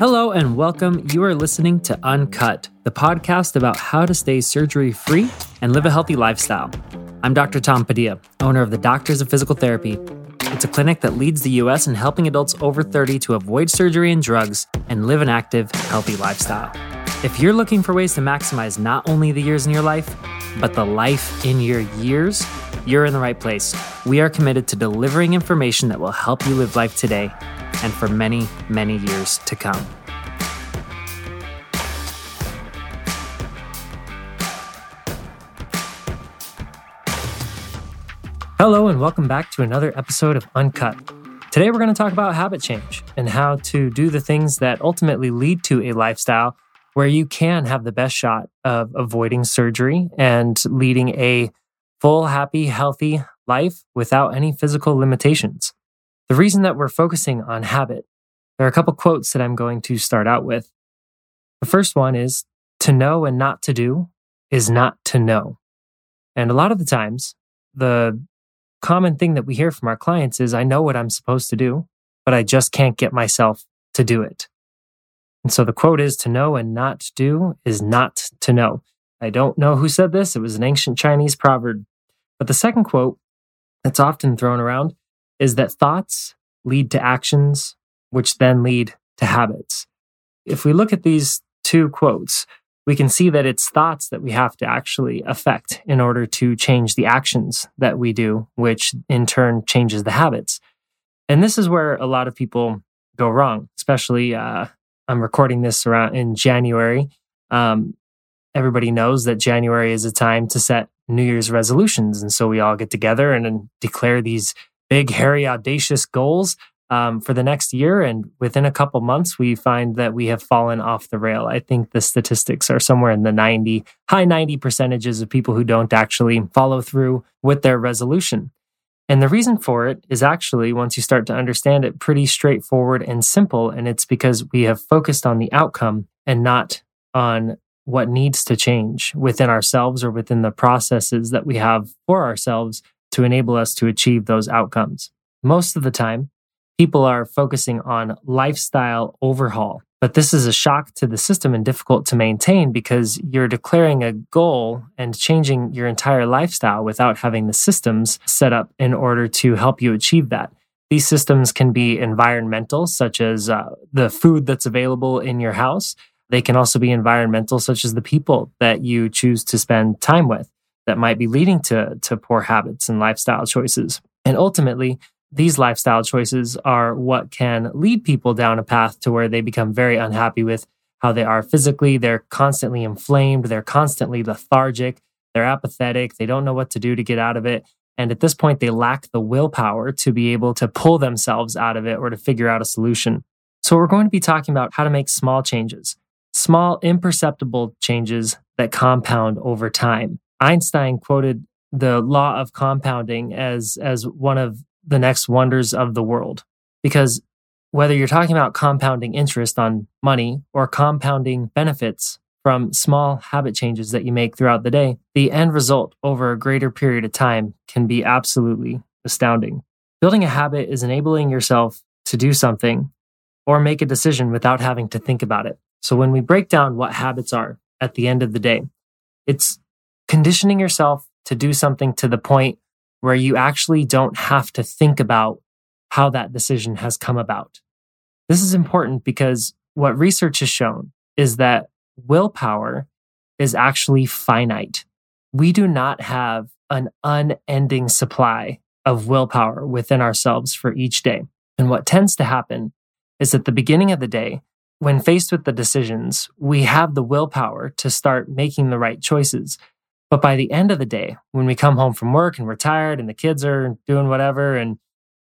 Hello and welcome. You are listening to Uncut, the podcast about how to stay surgery free and live a healthy lifestyle. I'm Dr. Tom Padilla, owner of the Doctors of Physical Therapy. It's a clinic that leads the U.S. in helping adults over 30 to avoid surgery and drugs and live an active, healthy lifestyle. If you're looking for ways to maximize not only the years in your life, but the life in your years, you're in the right place. We are committed to delivering information that will help you live life today and for many, many years to come. Hello, and welcome back to another episode of Uncut. Today, we're going to talk about habit change and how to do the things that ultimately lead to a lifestyle where you can have the best shot of avoiding surgery and leading a full, happy, healthy life without any physical limitations. The reason that we're focusing on habit, there are a couple quotes that I'm going to start out with. The first one is to know and not to do is not to know. And a lot of the times, the common thing that we hear from our clients is I know what I'm supposed to do, but I just can't get myself to do it. And so the quote is to know and not to do is not to know. I don't know who said this. It was an ancient Chinese proverb. But the second quote that's often thrown around is that thoughts lead to actions, which then lead to habits. If we look at these two quotes, we can see that it's thoughts that we have to actually affect in order to change the actions that we do, which in turn changes the habits. And this is where a lot of people go wrong, especially uh, I'm recording this around in January. Um, everybody knows that January is a time to set New Year's resolutions. And so we all get together and, and declare these big, hairy, audacious goals um, for the next year. And within a couple months, we find that we have fallen off the rail. I think the statistics are somewhere in the 90, high 90 percentages of people who don't actually follow through with their resolution. And the reason for it is actually, once you start to understand it, pretty straightforward and simple. And it's because we have focused on the outcome and not on what needs to change within ourselves or within the processes that we have for ourselves to enable us to achieve those outcomes. Most of the time, people are focusing on lifestyle overhaul. But this is a shock to the system and difficult to maintain because you're declaring a goal and changing your entire lifestyle without having the systems set up in order to help you achieve that. These systems can be environmental, such as uh, the food that's available in your house. They can also be environmental, such as the people that you choose to spend time with that might be leading to, to poor habits and lifestyle choices. And ultimately, these lifestyle choices are what can lead people down a path to where they become very unhappy with how they are physically. They're constantly inflamed. They're constantly lethargic. They're apathetic. They don't know what to do to get out of it. And at this point, they lack the willpower to be able to pull themselves out of it or to figure out a solution. So, we're going to be talking about how to make small changes, small, imperceptible changes that compound over time. Einstein quoted the law of compounding as, as one of the next wonders of the world. Because whether you're talking about compounding interest on money or compounding benefits from small habit changes that you make throughout the day, the end result over a greater period of time can be absolutely astounding. Building a habit is enabling yourself to do something or make a decision without having to think about it. So when we break down what habits are at the end of the day, it's conditioning yourself to do something to the point where you actually don't have to think about how that decision has come about. This is important because what research has shown is that willpower is actually finite. We do not have an unending supply of willpower within ourselves for each day. And what tends to happen is at the beginning of the day, when faced with the decisions, we have the willpower to start making the right choices. But by the end of the day, when we come home from work and we're tired and the kids are doing whatever and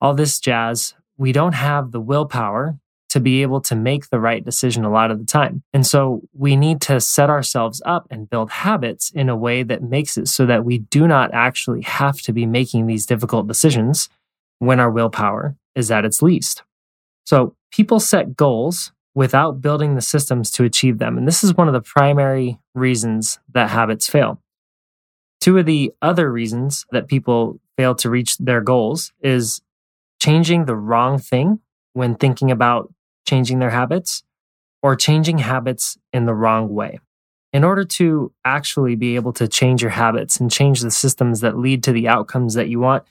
all this jazz, we don't have the willpower to be able to make the right decision a lot of the time. And so we need to set ourselves up and build habits in a way that makes it so that we do not actually have to be making these difficult decisions when our willpower is at its least. So people set goals without building the systems to achieve them. And this is one of the primary reasons that habits fail. Two of the other reasons that people fail to reach their goals is changing the wrong thing when thinking about changing their habits or changing habits in the wrong way. In order to actually be able to change your habits and change the systems that lead to the outcomes that you want,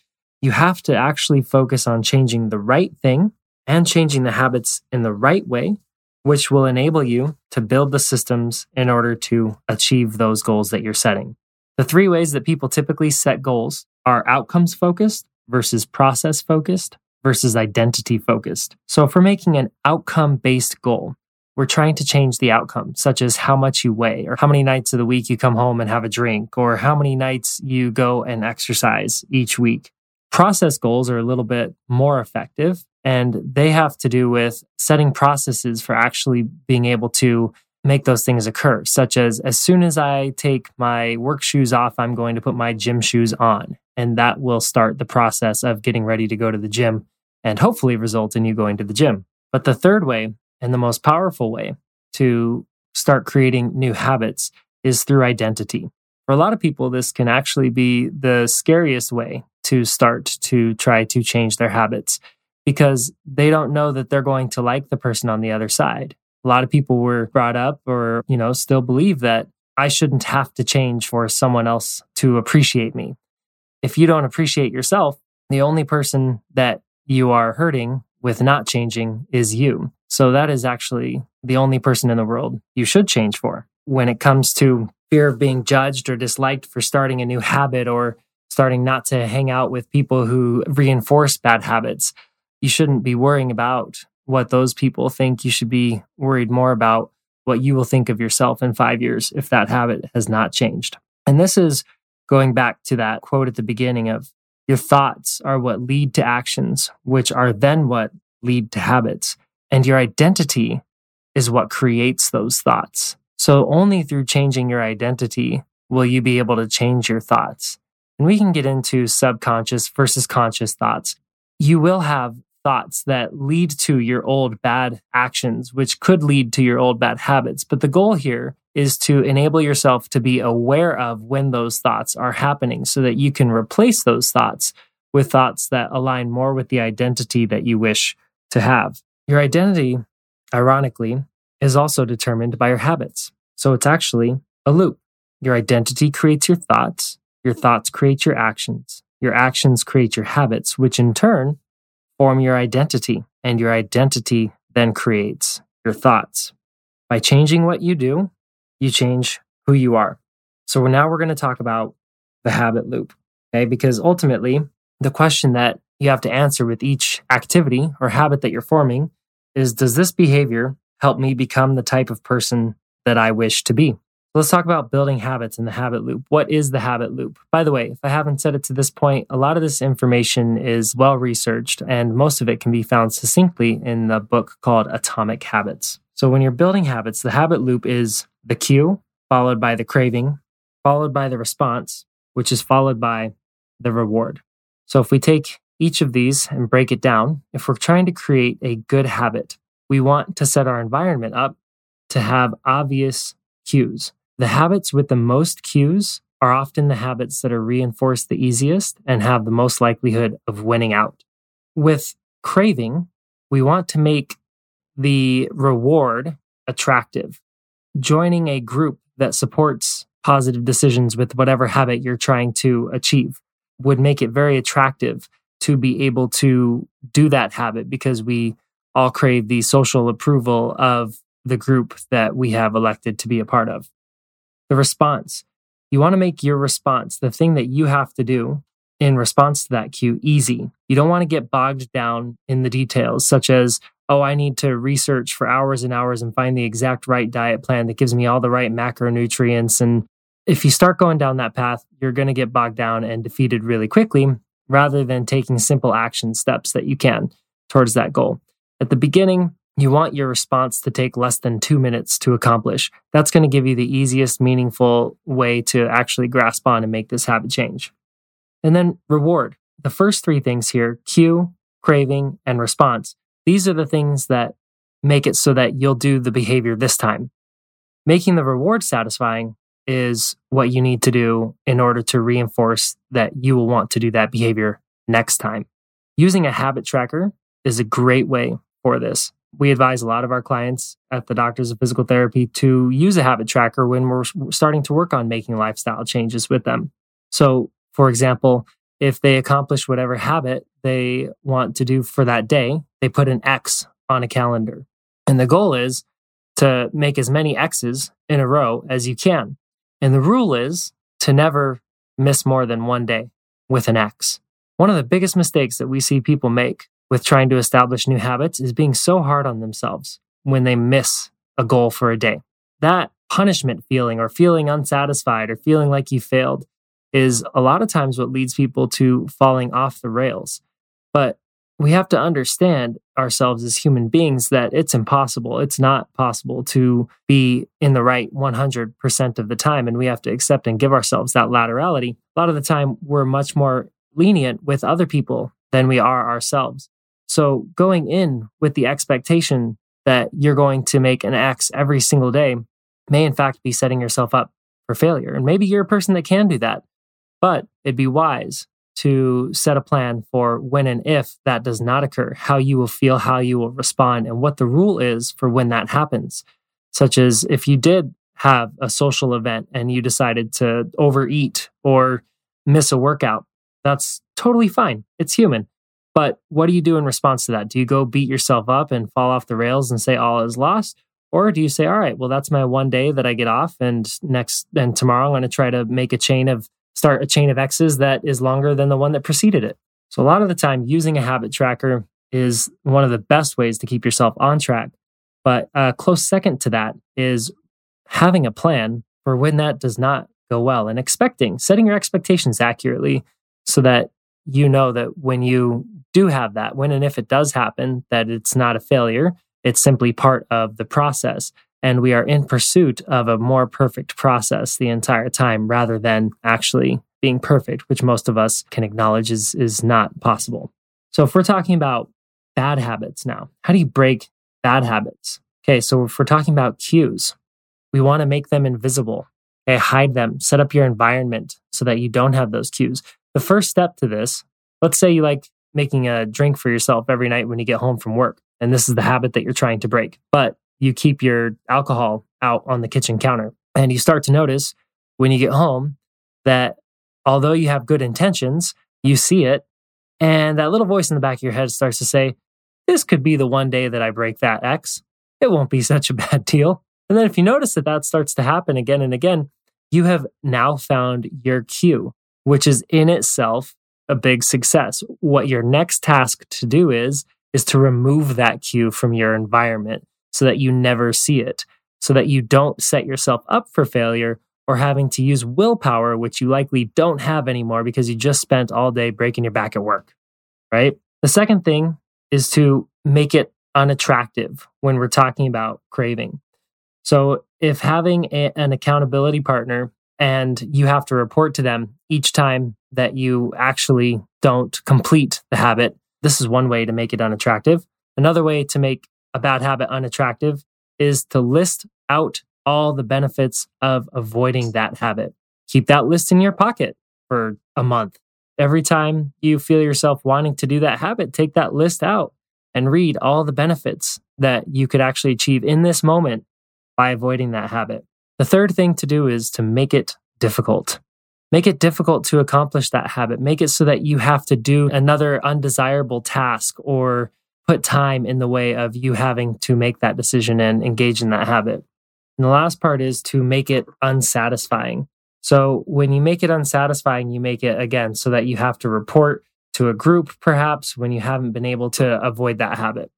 you have to actually focus on changing the right thing and changing the habits in the right way, which will enable you to build the systems in order to achieve those goals that you're setting. The three ways that people typically set goals are outcomes focused versus process focused versus identity focused. So, if we're making an outcome based goal, we're trying to change the outcome, such as how much you weigh, or how many nights of the week you come home and have a drink, or how many nights you go and exercise each week. Process goals are a little bit more effective, and they have to do with setting processes for actually being able to make those things occur, such as as soon as I take my work shoes off, I'm going to put my gym shoes on. And that will start the process of getting ready to go to the gym and hopefully result in you going to the gym. But the third way and the most powerful way to start creating new habits is through identity. For a lot of people, this can actually be the scariest way to start to try to change their habits because they don't know that they're going to like the person on the other side. A lot of people were brought up or, you know, still believe that I shouldn't have to change for someone else to appreciate me. If you don't appreciate yourself, the only person that you are hurting with not changing is you. So that is actually the only person in the world you should change for. When it comes to fear of being judged or disliked for starting a new habit or starting not to hang out with people who reinforce bad habits, you shouldn't be worrying about what those people think. You should be worried more about what you will think of yourself in five years if that habit has not changed. And this is going back to that quote at the beginning of your thoughts are what lead to actions, which are then what lead to habits. And your identity is what creates those thoughts. So only through changing your identity will you be able to change your thoughts. And we can get into subconscious versus conscious thoughts. You will have thoughts that lead to your old bad actions, which could lead to your old bad habits. But the goal here is to enable yourself to be aware of when those thoughts are happening so that you can replace those thoughts with thoughts that align more with the identity that you wish to have. Your identity, ironically, is also determined by your habits. So it's actually a loop. Your identity creates your thoughts, your thoughts create your actions, your actions create your habits, which in turn form your identity, and your identity then creates your thoughts. By changing what you do, you change who you are. So now we're going to talk about the habit loop, okay? Because ultimately, the question that you have to answer with each activity or habit that you're forming is does this behavior help me become the type of person that I wish to be? Let's talk about building habits in the habit loop. What is the habit loop? By the way, if I haven't said it to this point, a lot of this information is well researched and most of it can be found succinctly in the book called Atomic Habits. So when you're building habits, the habit loop is the cue, followed by the craving, followed by the response, which is followed by the reward. So if we take each of these and break it down, if we're trying to create a good habit, we want to set our environment up to have obvious cues. The habits with the most cues are often the habits that are reinforced the easiest and have the most likelihood of winning out. With craving, we want to make the reward attractive. Joining a group that supports positive decisions with whatever habit you're trying to achieve would make it very attractive to be able to do that habit because we all crave the social approval of the group that we have elected to be a part of. The response. You want to make your response, the thing that you have to do in response to that cue, easy. You don't want to get bogged down in the details, such as, oh, I need to research for hours and hours and find the exact right diet plan that gives me all the right macronutrients. And if you start going down that path, you're going to get bogged down and defeated really quickly rather than taking simple action steps that you can towards that goal. At the beginning, you want your response to take less than two minutes to accomplish. That's going to give you the easiest, meaningful way to actually grasp on and make this habit change. And then reward. The first three things here cue, craving, and response. These are the things that make it so that you'll do the behavior this time. Making the reward satisfying is what you need to do in order to reinforce that you will want to do that behavior next time. Using a habit tracker is a great way for this. We advise a lot of our clients at the Doctors of Physical Therapy to use a habit tracker when we're starting to work on making lifestyle changes with them. So, for example, if they accomplish whatever habit they want to do for that day, they put an X on a calendar. And the goal is to make as many X's in a row as you can. And the rule is to never miss more than one day with an X. One of the biggest mistakes that we see people make with trying to establish new habits is being so hard on themselves when they miss a goal for a day. That punishment feeling or feeling unsatisfied or feeling like you failed is a lot of times what leads people to falling off the rails. But we have to understand ourselves as human beings that it's impossible. It's not possible to be in the right 100% of the time. And we have to accept and give ourselves that laterality. A lot of the time, we're much more lenient with other people than we are ourselves. So going in with the expectation that you're going to make an X every single day may, in fact, be setting yourself up for failure. And maybe you're a person that can do that, but it'd be wise to set a plan for when and if that does not occur, how you will feel, how you will respond, and what the rule is for when that happens. Such as if you did have a social event and you decided to overeat or miss a workout, that's totally fine. It's human. But what do you do in response to that? Do you go beat yourself up and fall off the rails and say all is lost? Or do you say, all right, well, that's my one day that I get off, and next and tomorrow I'm going to try to make a chain of start a chain of X's that is longer than the one that preceded it. So, a lot of the time, using a habit tracker is one of the best ways to keep yourself on track. But a close second to that is having a plan for when that does not go well and expecting, setting your expectations accurately so that you know that when you do have that, when and if it does happen, that it's not a failure. It's simply part of the process and we are in pursuit of a more perfect process the entire time rather than actually being perfect, which most of us can acknowledge is, is not possible. So, if we're talking about bad habits now, how do you break bad habits? Okay, so if we're talking about cues, we want to make them invisible. Okay, hide them, set up your environment so that you don't have those cues. The first step to this, let's say you like making a drink for yourself every night when you get home from work, and this is the habit that you're trying to break. But you keep your alcohol out on the kitchen counter. And you start to notice when you get home that although you have good intentions, you see it. And that little voice in the back of your head starts to say, This could be the one day that I break that X. It won't be such a bad deal. And then if you notice that that starts to happen again and again, you have now found your cue, which is in itself a big success. What your next task to do is, is to remove that cue from your environment so that you never see it, so that you don't set yourself up for failure or having to use willpower, which you likely don't have anymore because you just spent all day breaking your back at work, right? The second thing is to make it unattractive when we're talking about craving. So if having a, an accountability partner and you have to report to them each time that you actually don't complete the habit, this is one way to make it unattractive. Another way to make a bad habit unattractive is to list out all the benefits of avoiding that habit. Keep that list in your pocket for a month. Every time you feel yourself wanting to do that habit, take that list out and read all the benefits that you could actually achieve in this moment by avoiding that habit. The third thing to do is to make it difficult. Make it difficult to accomplish that habit. Make it so that you have to do another undesirable task or put time in the way of you having to make that decision and engage in that habit. And the last part is to make it unsatisfying. So when you make it unsatisfying, you make it again so that you have to report to a group, perhaps when you haven't been able to avoid that habit.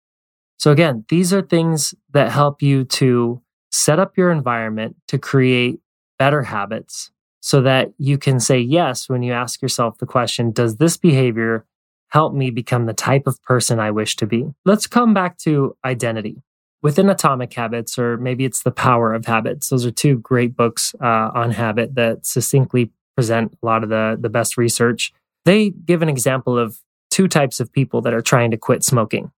So again, these are things that help you to set up your environment to create better habits so that you can say yes when you ask yourself the question, does this behavior help me become the type of person I wish to be. Let's come back to identity. Within Atomic Habits, or maybe it's The Power of Habits, those are two great books uh, on habit that succinctly present a lot of the, the best research. They give an example of two types of people that are trying to quit smoking.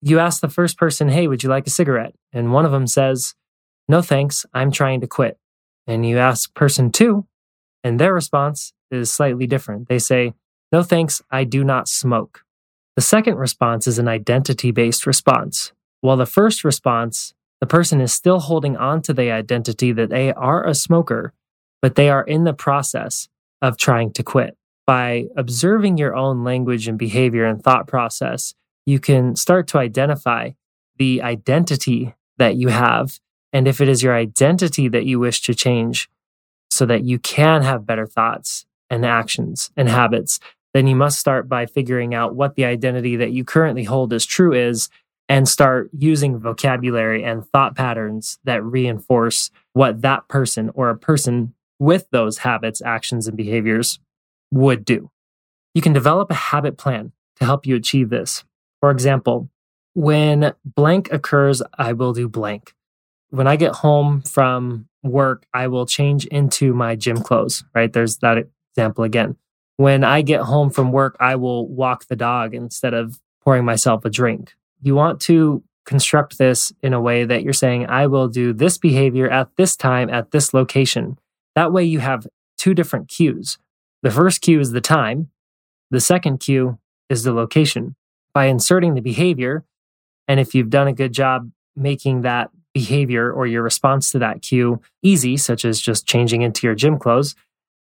You ask the first person, Hey, would you like a cigarette? And one of them says, No thanks, I'm trying to quit. And you ask person two, and their response is slightly different. They say, no thanks, I do not smoke. The second response is an identity based response. While the first response, the person is still holding on to the identity that they are a smoker, but they are in the process of trying to quit. By observing your own language and behavior and thought process, you can start to identify the identity that you have. And if it is your identity that you wish to change so that you can have better thoughts and actions and habits, then you must start by figuring out what the identity that you currently hold as true is and start using vocabulary and thought patterns that reinforce what that person or a person with those habits, actions, and behaviors would do. You can develop a habit plan to help you achieve this. For example, when blank occurs, I will do blank. When I get home from work, I will change into my gym clothes, right? There's that example again. When I get home from work, I will walk the dog instead of pouring myself a drink you want to construct this in a way that you're saying, I will do this behavior at this time at this location. That way you have two different cues. The first cue is the time, the second cue is the location. By inserting the behavior, and if you've done a good job making that behavior or your response to that cue easy, such as just changing into your gym clothes,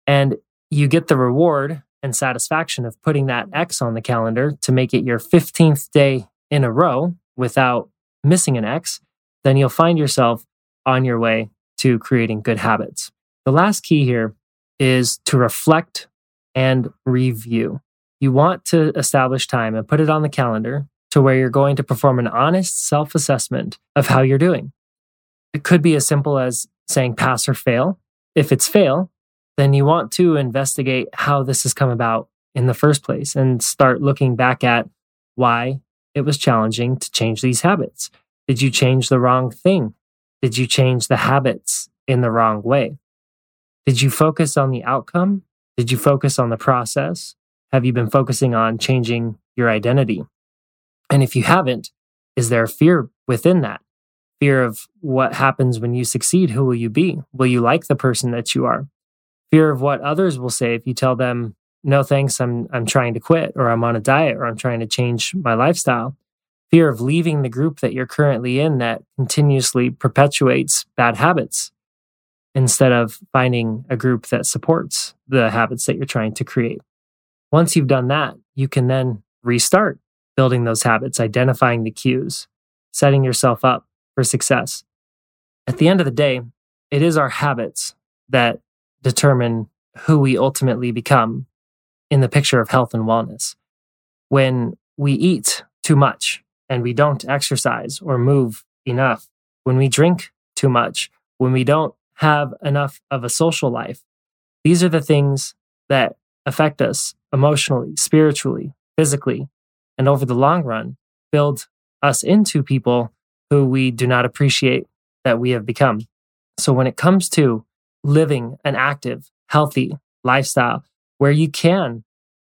and you get the reward and satisfaction of putting that X on the calendar to make it your 15th day in a row without missing an X, then you'll find yourself on your way to creating good habits. The last key here is to reflect and review. You want to establish time and put it on the calendar to where you're going to perform an honest self assessment of how you're doing. It could be as simple as saying pass or fail. If it's fail, then you want to investigate how this has come about in the first place and start looking back at why it was challenging to change these habits? Did you change the wrong thing? Did you change the habits in the wrong way? Did you focus on the outcome? Did you focus on the process? Have you been focusing on changing your identity? And if you haven't, is there fear within that? Fear of what happens when you succeed? Who will you be? Will you like the person that you are? Fear of what others will say if you tell them no thanks i'm i'm trying to quit or i'm on a diet or i'm trying to change my lifestyle fear of leaving the group that you're currently in that continuously perpetuates bad habits instead of finding a group that supports the habits that you're trying to create once you've done that you can then restart building those habits identifying the cues setting yourself up for success at the end of the day it is our habits that determine who we ultimately become in the picture of health and wellness. When we eat too much and we don't exercise or move enough, when we drink too much, when we don't have enough of a social life, these are the things that affect us emotionally, spiritually, physically, and over the long run, build us into people who we do not appreciate that we have become. So when it comes to living an active, healthy lifestyle, where you can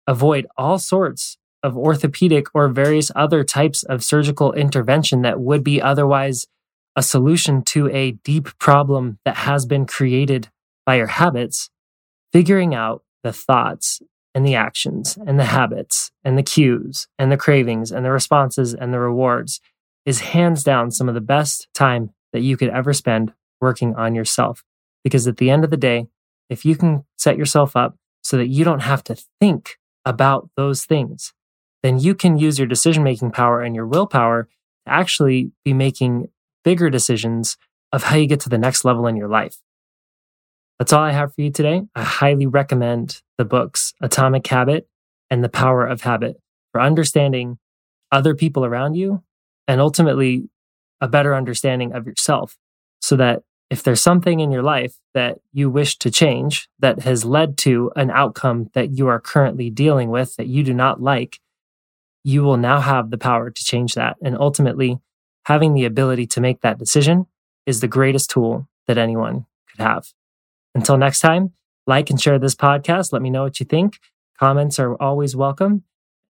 avoid all sorts of orthopedic or various other types of surgical intervention that would be otherwise a solution to a deep problem that has been created by your habits, figuring out the thoughts and the actions and the habits and the cues and the cravings and the responses and the rewards is hands down some of the best time that you could ever spend working on yourself. Because at the end of the day, if you can set yourself up so that you don't have to think about those things, then you can use your decision making power and your willpower to actually be making bigger decisions of how you get to the next level in your life. That's all I have for you today. I highly recommend the books Atomic Habit and The Power of Habit for understanding other people around you and ultimately a better understanding of yourself so that if there's something in your life that you wish to change that has led to an outcome that you are currently dealing with that you do not like, you will now have the power to change that. And ultimately, having the ability to make that decision is the greatest tool that anyone could have. Until next time, like and share this podcast. Let me know what you think. Comments are always welcome.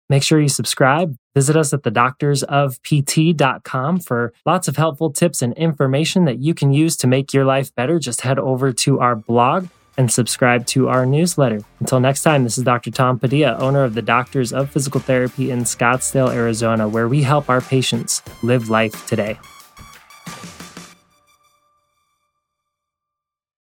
Make sure you subscribe. Visit us at thedoctorsofpt.com for lots of helpful tips and information that you can use to make your life better. Just head over to our blog, and subscribe to our newsletter. Until next time, this is Dr. Tom Padilla, owner of the Doctors of Physical Therapy in Scottsdale, Arizona, where we help our patients live life today.